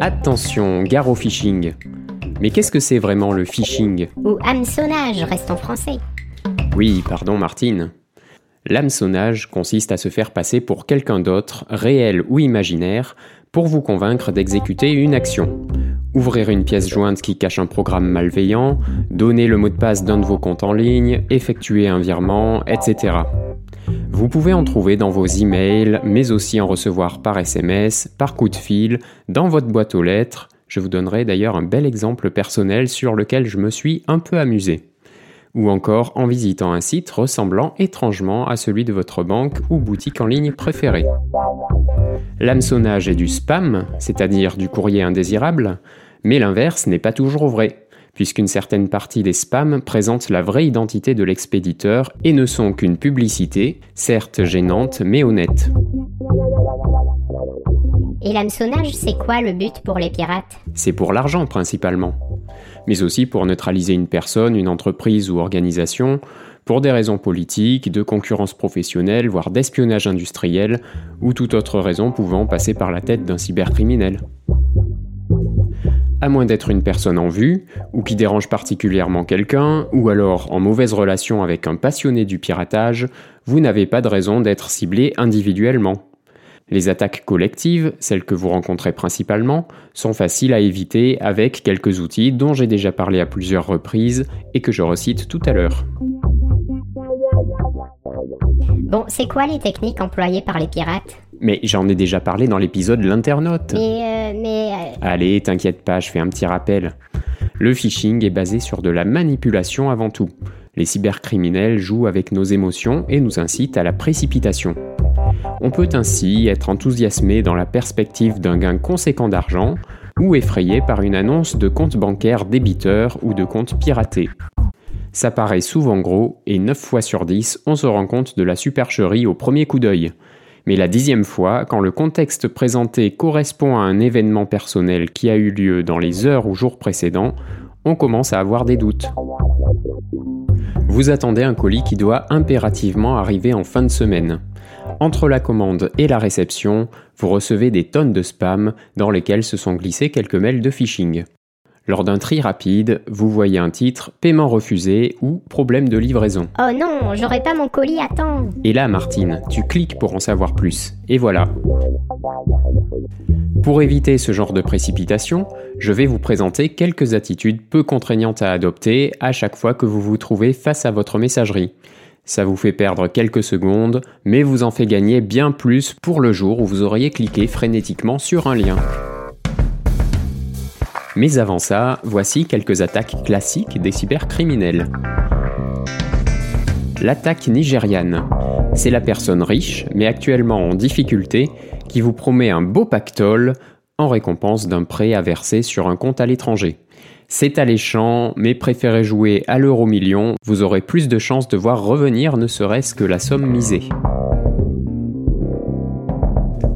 Attention, gare au phishing. Mais qu'est-ce que c'est vraiment le phishing? Ou hameçonnage, reste en français. Oui, pardon Martine. L'hameçonnage consiste à se faire passer pour quelqu'un d'autre, réel ou imaginaire, pour vous convaincre d'exécuter une action. Ouvrir une pièce jointe qui cache un programme malveillant, donner le mot de passe d'un de vos comptes en ligne, effectuer un virement, etc. Vous pouvez en trouver dans vos emails, mais aussi en recevoir par SMS, par coup de fil, dans votre boîte aux lettres. Je vous donnerai d'ailleurs un bel exemple personnel sur lequel je me suis un peu amusé. Ou encore en visitant un site ressemblant étrangement à celui de votre banque ou boutique en ligne préférée. L'hameçonnage est du spam, c'est-à-dire du courrier indésirable, mais l'inverse n'est pas toujours vrai puisqu'une certaine partie des spams présentent la vraie identité de l'expéditeur et ne sont qu'une publicité, certes gênante mais honnête. Et l'hameçonnage, c'est quoi le but pour les pirates? C'est pour l'argent principalement, mais aussi pour neutraliser une personne, une entreprise ou organisation, pour des raisons politiques, de concurrence professionnelle, voire d'espionnage industriel, ou toute autre raison pouvant passer par la tête d'un cybercriminel. À moins d'être une personne en vue, ou qui dérange particulièrement quelqu'un, ou alors en mauvaise relation avec un passionné du piratage, vous n'avez pas de raison d'être ciblé individuellement. Les attaques collectives, celles que vous rencontrez principalement, sont faciles à éviter avec quelques outils dont j'ai déjà parlé à plusieurs reprises et que je recite tout à l'heure. Bon, c'est quoi les techniques employées par les pirates? Mais j'en ai déjà parlé dans l'épisode L'internaute. Mais, euh, euh, Allez, t'inquiète pas, je fais un petit rappel. Le phishing est basé sur de la manipulation avant tout. Les cybercriminels jouent avec nos émotions et nous incitent à la précipitation. On peut ainsi être enthousiasmé dans la perspective d'un gain conséquent d'argent ou effrayé par une annonce de compte bancaire débiteur ou de compte piraté. Ça paraît souvent gros et 9 fois sur 10, on se rend compte de la supercherie au premier coup d'œil. Mais la dixième fois, quand le contexte présenté correspond à un événement personnel qui a eu lieu dans les heures ou jours précédents, on commence à avoir des doutes. Vous attendez un colis qui doit impérativement arriver en fin de semaine. Entre la commande et la réception, vous recevez des tonnes de spam dans lesquels se sont glissés quelques mails de phishing. Lors d'un tri rapide, vous voyez un titre Paiement refusé ou Problème de livraison. Oh non, j'aurai pas mon colis à temps Et là, Martine, tu cliques pour en savoir plus. Et voilà. Pour éviter ce genre de précipitation, je vais vous présenter quelques attitudes peu contraignantes à adopter à chaque fois que vous vous trouvez face à votre messagerie. Ça vous fait perdre quelques secondes, mais vous en fait gagner bien plus pour le jour où vous auriez cliqué frénétiquement sur un lien. Mais avant ça, voici quelques attaques classiques des cybercriminels. L'attaque nigériane. C'est la personne riche, mais actuellement en difficulté, qui vous promet un beau pactole en récompense d'un prêt à verser sur un compte à l'étranger. C'est alléchant, mais préférez jouer à l'euro million, vous aurez plus de chances de voir revenir ne serait-ce que la somme misée.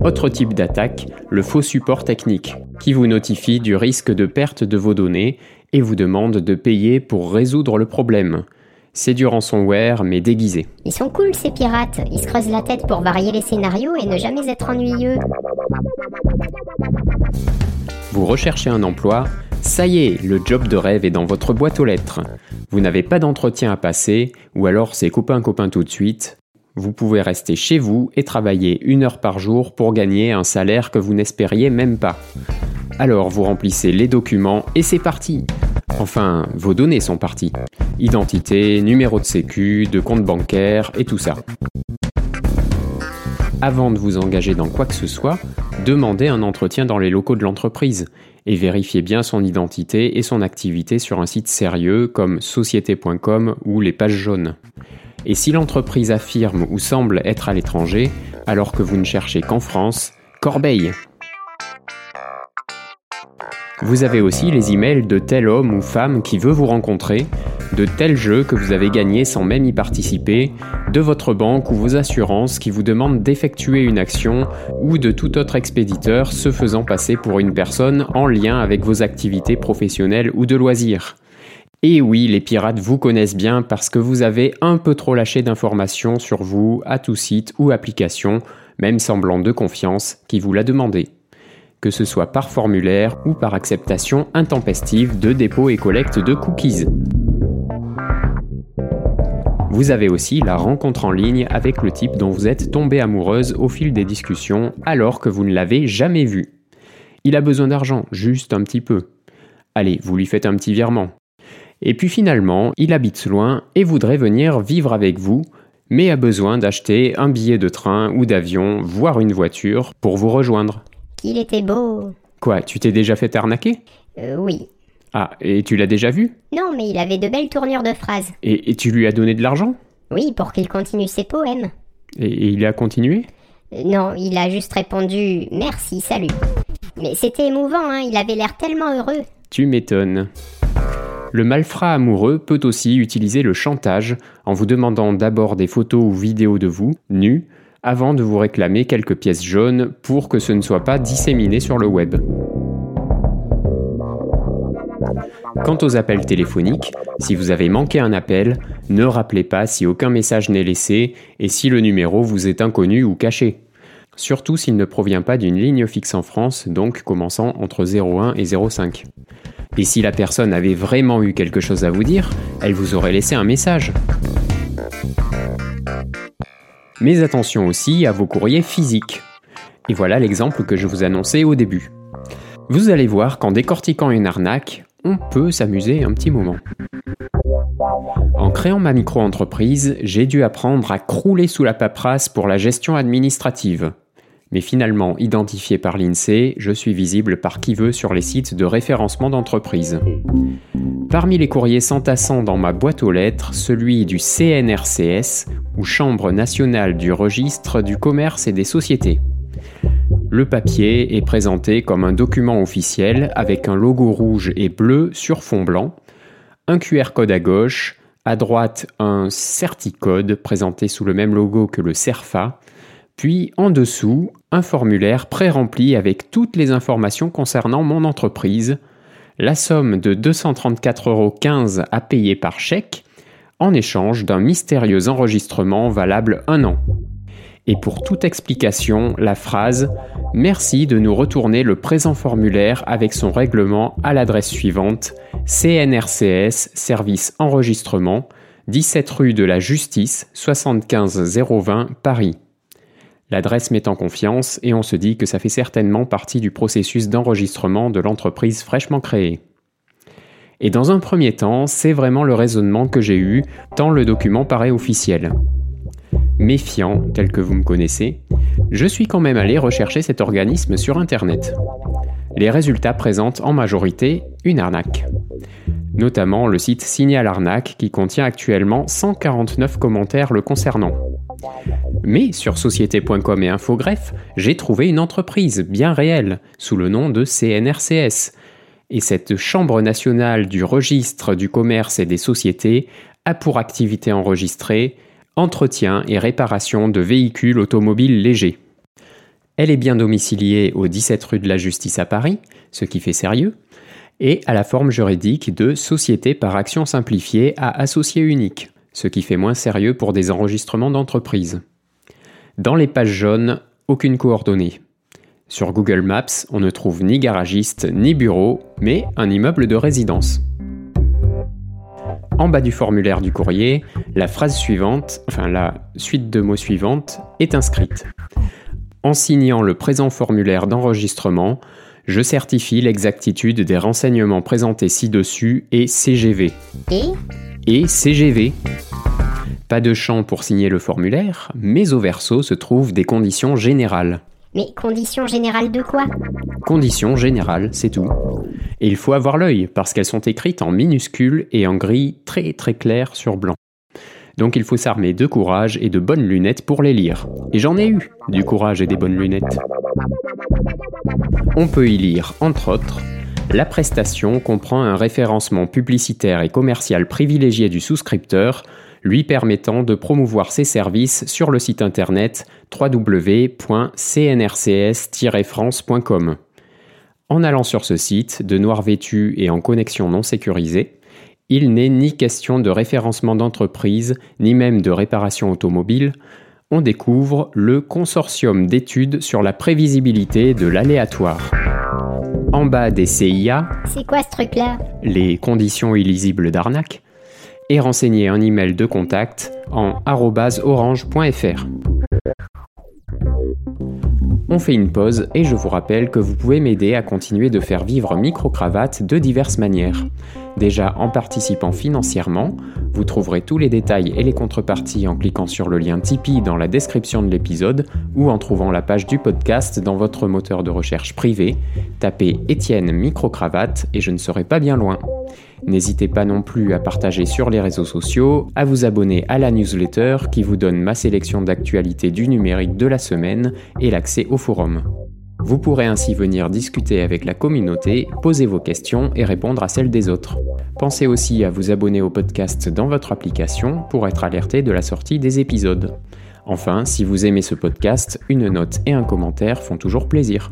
Autre type d'attaque, le faux support technique, qui vous notifie du risque de perte de vos données et vous demande de payer pour résoudre le problème. C'est du ransomware mais déguisé. Ils sont cool ces pirates, ils se creusent la tête pour varier les scénarios et ne jamais être ennuyeux. Vous recherchez un emploi, ça y est, le job de rêve est dans votre boîte aux lettres. Vous n'avez pas d'entretien à passer, ou alors c'est copain-copain tout de suite. Vous pouvez rester chez vous et travailler une heure par jour pour gagner un salaire que vous n'espériez même pas. Alors vous remplissez les documents et c'est parti. Enfin, vos données sont parties. Identité, numéro de sécu, de compte bancaire et tout ça. Avant de vous engager dans quoi que ce soit, demandez un entretien dans les locaux de l'entreprise et vérifiez bien son identité et son activité sur un site sérieux comme société.com ou les pages jaunes. Et si l'entreprise affirme ou semble être à l'étranger, alors que vous ne cherchez qu'en France, corbeille Vous avez aussi les emails de tel homme ou femme qui veut vous rencontrer, de tel jeu que vous avez gagné sans même y participer, de votre banque ou vos assurances qui vous demandent d'effectuer une action, ou de tout autre expéditeur se faisant passer pour une personne en lien avec vos activités professionnelles ou de loisirs. Et oui, les pirates vous connaissent bien parce que vous avez un peu trop lâché d'informations sur vous à tout site ou application, même semblant de confiance, qui vous l'a demandé. Que ce soit par formulaire ou par acceptation intempestive de dépôt et collecte de cookies. Vous avez aussi la rencontre en ligne avec le type dont vous êtes tombé amoureuse au fil des discussions alors que vous ne l'avez jamais vu. Il a besoin d'argent, juste un petit peu. Allez, vous lui faites un petit virement. Et puis finalement, il habite loin et voudrait venir vivre avec vous, mais a besoin d'acheter un billet de train ou d'avion, voire une voiture, pour vous rejoindre. Qu'il était beau. Quoi, tu t'es déjà fait arnaquer? Euh, oui. Ah, et tu l'as déjà vu? Non, mais il avait de belles tournures de phrases. et, et tu lui as donné de l'argent? Oui, pour qu'il continue ses poèmes. et, et il a continué? Euh, non, il a juste répondu merci, salut. Mais c'était émouvant, hein, il avait l'air tellement heureux. Tu m'étonnes. Le malfrat amoureux peut aussi utiliser le chantage en vous demandant d'abord des photos ou vidéos de vous, nus, avant de vous réclamer quelques pièces jaunes pour que ce ne soit pas disséminé sur le web. Quant aux appels téléphoniques, si vous avez manqué un appel, ne rappelez pas si aucun message n'est laissé et si le numéro vous est inconnu ou caché. Surtout s'il ne provient pas d'une ligne fixe en France, donc commençant entre 01 et 05. Et si la personne avait vraiment eu quelque chose à vous dire, elle vous aurait laissé un message. Mais attention aussi à vos courriers physiques. Et voilà l'exemple que je vous annonçais au début. Vous allez voir qu'en décortiquant une arnaque, on peut s'amuser un petit moment. En créant ma micro-entreprise, j'ai dû apprendre à crouler sous la paperasse pour la gestion administrative. Mais finalement, identifié par l'INSEE, je suis visible par qui veut sur les sites de référencement d'entreprise. Parmi les courriers s'entassant dans ma boîte aux lettres, celui du CNRCS, ou Chambre nationale du registre du commerce et des sociétés. Le papier est présenté comme un document officiel avec un logo rouge et bleu sur fond blanc, un QR code à gauche, à droite un certicode présenté sous le même logo que le CERFA, puis en dessous un formulaire pré-rempli avec toutes les informations concernant mon entreprise, la somme de 234,15 euros à payer par chèque, en échange d'un mystérieux enregistrement valable un an. Et pour toute explication, la phrase Merci de nous retourner le présent formulaire avec son règlement à l'adresse suivante CNRCS Service Enregistrement 17 rue de la Justice 75 020 Paris. L'adresse met en confiance et on se dit que ça fait certainement partie du processus d'enregistrement de l'entreprise fraîchement créée. Et dans un premier temps, c'est vraiment le raisonnement que j'ai eu, tant le document paraît officiel. Méfiant, tel que vous me connaissez, je suis quand même allé rechercher cet organisme sur Internet. Les résultats présentent en majorité une arnaque. Notamment le site Signal Arnaque qui contient actuellement 149 commentaires le concernant. Mais sur société.com et Infogreffe, j'ai trouvé une entreprise bien réelle, sous le nom de CNRCS. Et cette Chambre nationale du registre du commerce et des sociétés a pour activité enregistrée entretien et réparation de véhicules automobiles légers. Elle est bien domiciliée au 17 rue de la Justice à Paris, ce qui fait sérieux, et à la forme juridique de société par action simplifiée à associé unique, ce qui fait moins sérieux pour des enregistrements d'entreprise. Dans les pages jaunes, aucune coordonnée. Sur Google Maps, on ne trouve ni garagiste ni bureau, mais un immeuble de résidence. En bas du formulaire du courrier, la phrase suivante, enfin la suite de mots suivante, est inscrite. En signant le présent formulaire d'enregistrement, je certifie l'exactitude des renseignements présentés ci-dessus et CGV. Et Et CGV. Pas de champ pour signer le formulaire, mais au verso se trouvent des conditions générales. Mais conditions générales de quoi? Conditions générales, c'est tout. Et il faut avoir l'œil, parce qu'elles sont écrites en minuscules et en gris très très clair sur blanc. Donc il faut s'armer de courage et de bonnes lunettes pour les lire. Et j'en ai eu, du courage et des bonnes lunettes. On peut y lire, entre autres, la prestation comprend un référencement publicitaire et commercial privilégié du souscripteur, lui permettant de promouvoir ses services sur le site internet www.cnrcs-france.com. En allant sur ce site, de noir vêtu et en connexion non sécurisée, il n'est ni question de référencement d'entreprise, ni même de réparation automobile. On découvre le consortium d'études sur la prévisibilité de l'aléatoire. en bas des CIA, C'est quoi ce truc-là? les conditions illisibles d'arnaque, et renseigner un email de contact en orange.fr. On fait une pause et je vous rappelle que vous pouvez m'aider à continuer de faire vivre Microcravate de diverses manières. Déjà en participant financièrement, vous trouverez tous les détails et les contreparties en cliquant sur le lien Tipeee dans la description de l'épisode ou en trouvant la page du podcast dans votre moteur de recherche privé. Tapez Étienne Microcravate et je ne serai pas bien loin. N'hésitez pas non plus à partager sur les réseaux sociaux, à vous abonner à la newsletter qui vous donne ma sélection d'actualités du numérique de la semaine et l'accès au forum. Vous pourrez ainsi venir discuter avec la communauté, poser vos questions et répondre à celles des autres. Pensez aussi à vous abonner au podcast dans votre application pour être alerté de la sortie des épisodes. Enfin, si vous aimez ce podcast, une note et un commentaire font toujours plaisir.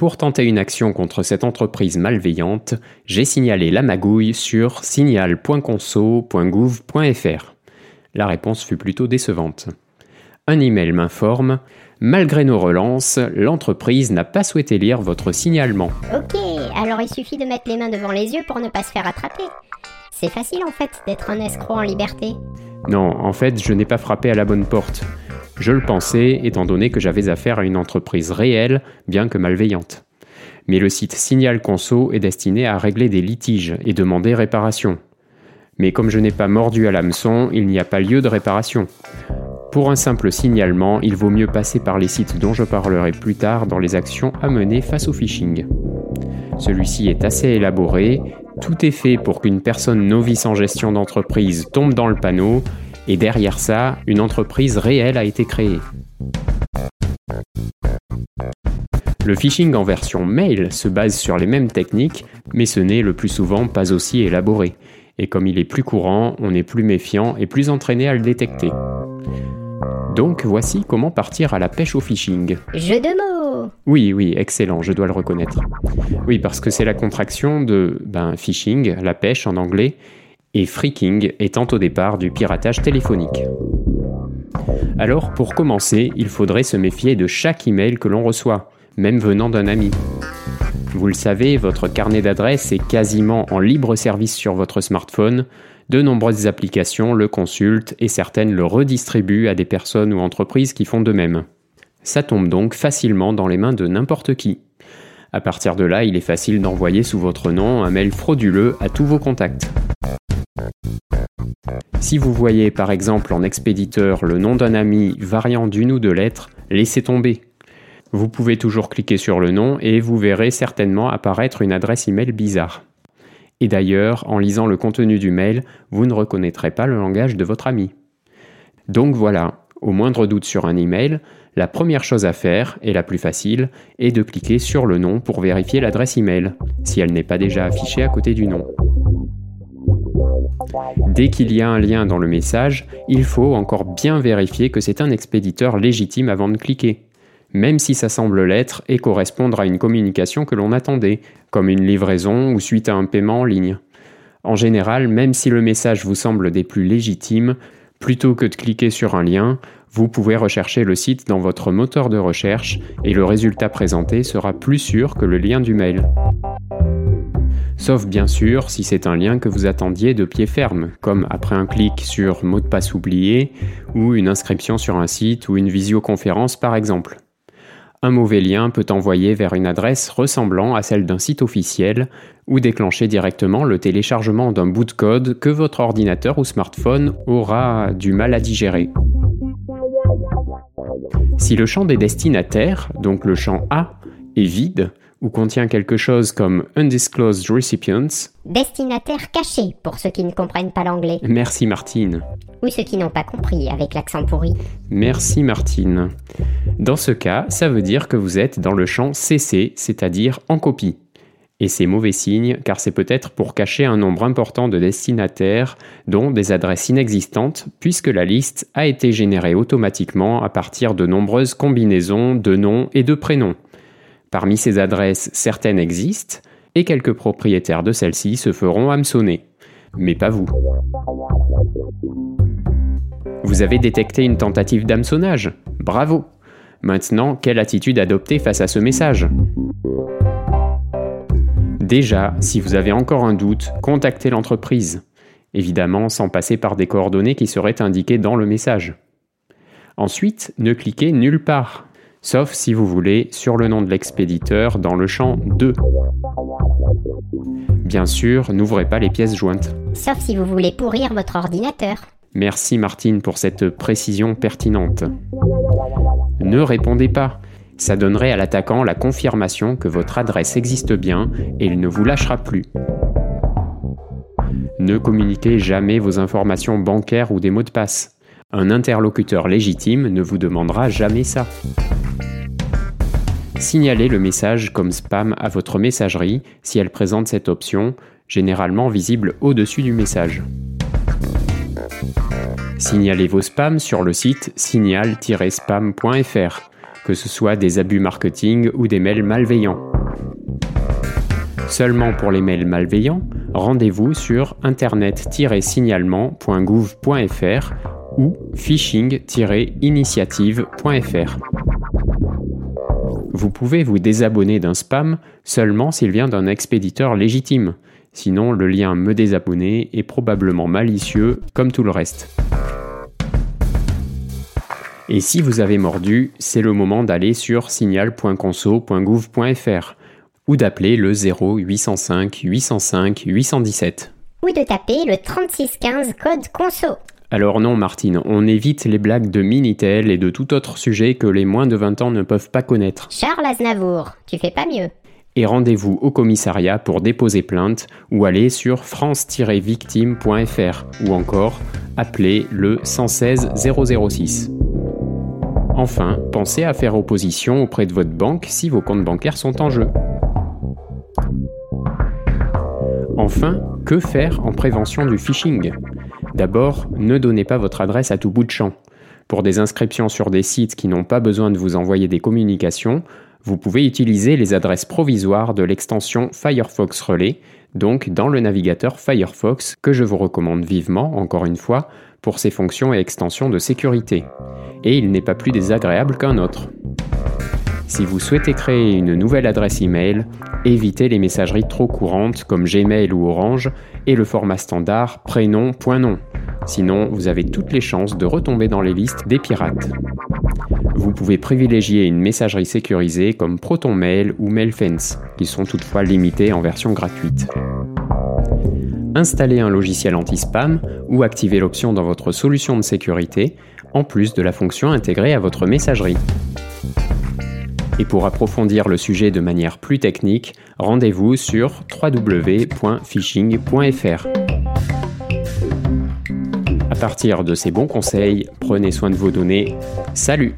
Pour tenter une action contre cette entreprise malveillante, j'ai signalé la magouille sur signal.conso.gouv.fr. La réponse fut plutôt décevante. Un email m'informe Malgré nos relances, l'entreprise n'a pas souhaité lire votre signalement. Ok, alors il suffit de mettre les mains devant les yeux pour ne pas se faire attraper. C'est facile en fait d'être un escroc en liberté. Non, en fait, je n'ai pas frappé à la bonne porte. Je le pensais, étant donné que j'avais affaire à une entreprise réelle, bien que malveillante. Mais le site Signal Conso est destiné à régler des litiges et demander réparation. Mais comme je n'ai pas mordu à l'hameçon, il n'y a pas lieu de réparation. Pour un simple signalement, il vaut mieux passer par les sites dont je parlerai plus tard dans les actions à mener face au phishing. Celui-ci est assez élaboré, tout est fait pour qu'une personne novice en gestion d'entreprise tombe dans le panneau, et derrière ça, une entreprise réelle a été créée. Le phishing en version mail se base sur les mêmes techniques, mais ce n'est le plus souvent pas aussi élaboré. Et comme il est plus courant, on est plus méfiant et plus entraîné à le détecter. Donc voici comment partir à la pêche au phishing. Jeu de mots Oui, oui, excellent, je dois le reconnaître. Oui, parce que c'est la contraction de ben, phishing, la pêche en anglais, et freaking étant au départ du piratage téléphonique. Alors, pour commencer, il faudrait se méfier de chaque email que l'on reçoit, même venant d'un ami. Vous le savez, votre carnet d'adresses est quasiment en libre service sur votre smartphone. De nombreuses applications le consultent et certaines le redistribuent à des personnes ou entreprises qui font de même. Ça tombe donc facilement dans les mains de n'importe qui. À partir de là, il est facile d'envoyer sous votre nom un mail frauduleux à tous vos contacts. Si vous voyez par exemple en expéditeur le nom d'un ami variant d'une ou deux lettres, laissez tomber. Vous pouvez toujours cliquer sur le nom et vous verrez certainement apparaître une adresse email bizarre. Et d'ailleurs, en lisant le contenu du mail, vous ne reconnaîtrez pas le langage de votre ami. Donc voilà, au moindre doute sur un email, la première chose à faire, et la plus facile, est de cliquer sur le nom pour vérifier l'adresse email, si elle n'est pas déjà affichée à côté du nom. Dès qu'il y a un lien dans le message, il faut encore bien vérifier que c'est un expéditeur légitime avant de cliquer, même si ça semble l'être et correspondre à une communication que l'on attendait, comme une livraison ou suite à un paiement en ligne. En général, même si le message vous semble des plus légitimes, plutôt que de cliquer sur un lien, vous pouvez rechercher le site dans votre moteur de recherche et le résultat présenté sera plus sûr que le lien du mail. Sauf bien sûr si c'est un lien que vous attendiez de pied ferme, comme après un clic sur mot de passe oublié, ou une inscription sur un site ou une visioconférence par exemple. Un mauvais lien peut envoyer vers une adresse ressemblant à celle d'un site officiel ou déclencher directement le téléchargement d'un bout de code que votre ordinateur ou smartphone aura du mal à digérer. Si le champ des destinataires, donc le champ A, est vide, ou contient quelque chose comme Undisclosed Recipients. Destinataire caché, pour ceux qui ne comprennent pas l'anglais. Merci Martine. Ou ceux qui n'ont pas compris, avec l'accent pourri. Merci Martine. Dans ce cas, ça veut dire que vous êtes dans le champ CC, c'est-à-dire en copie. Et c'est mauvais signe car c'est peut-être pour cacher un nombre important de destinataires, dont des adresses inexistantes, puisque la liste a été générée automatiquement à partir de nombreuses combinaisons de noms et de prénoms. Parmi ces adresses, certaines existent, et quelques propriétaires de celles-ci se feront hameçonner. Mais pas vous. Vous avez détecté une tentative d'hameçonnage Bravo Maintenant, quelle attitude adopter face à ce message? Déjà, si vous avez encore un doute, contactez l'entreprise. Évidemment, sans passer par des coordonnées qui seraient indiquées dans le message. Ensuite, ne cliquez nulle part, sauf si vous voulez sur le nom de l'expéditeur dans le champ 2. Bien sûr, n'ouvrez pas les pièces jointes. Sauf si vous voulez pourrir votre ordinateur. Merci Martine pour cette précision pertinente. Ne répondez pas. Ça donnerait à l'attaquant la confirmation que votre adresse existe bien et il ne vous lâchera plus. Ne communiquez jamais vos informations bancaires ou des mots de passe. Un interlocuteur légitime ne vous demandera jamais ça. Signalez le message comme spam à votre messagerie si elle présente cette option, généralement visible au-dessus du message. Signalez vos spams sur le site signal-spam.fr, que ce soit des abus marketing ou des mails malveillants. Seulement pour les mails malveillants, rendez-vous sur internet-signalement.gouv.fr ou phishing-initiative.fr. Vous pouvez vous désabonner d'un spam seulement s'il vient d'un expéditeur légitime. Sinon, le lien Me désabonner est probablement malicieux comme tout le reste. Et si vous avez mordu, c'est le moment d'aller sur signal.conso.gouv.fr ou d'appeler le 0805 805 817. Ou de taper le 3615 code conso. Alors non Martine, on évite les blagues de Minitel et de tout autre sujet que les moins de 20 ans ne peuvent pas connaître. Charles Aznavour, tu fais pas mieux. Et rendez-vous au commissariat pour déposer plainte ou aller sur france-victime.fr ou encore appeler le 116 006. Enfin, pensez à faire opposition auprès de votre banque si vos comptes bancaires sont en jeu. Enfin, que faire en prévention du phishing? D'abord, ne donnez pas votre adresse à tout bout de champ. Pour des inscriptions sur des sites qui n'ont pas besoin de vous envoyer des communications, vous pouvez utiliser les adresses provisoires de l'extension Firefox Relay, donc dans le navigateur Firefox que je vous recommande vivement, encore une fois, pour ses fonctions et extensions de sécurité. Et il n'est pas plus désagréable qu'un autre. Si vous souhaitez créer une nouvelle adresse email, évitez les messageries trop courantes comme Gmail ou Orange et le format standard prénom.nom. Sinon, vous avez toutes les chances de retomber dans les listes des pirates. Vous pouvez privilégier une messagerie sécurisée comme ProtonMail ou MailFence, qui sont toutefois limitées en version gratuite. Installez un logiciel anti-spam ou activez l'option dans votre solution de sécurité, en plus de la fonction intégrée à votre messagerie. Et pour approfondir le sujet de manière plus technique, rendez-vous sur www.phishing.fr. À partir de ces bons conseils, prenez soin de vos données. Salut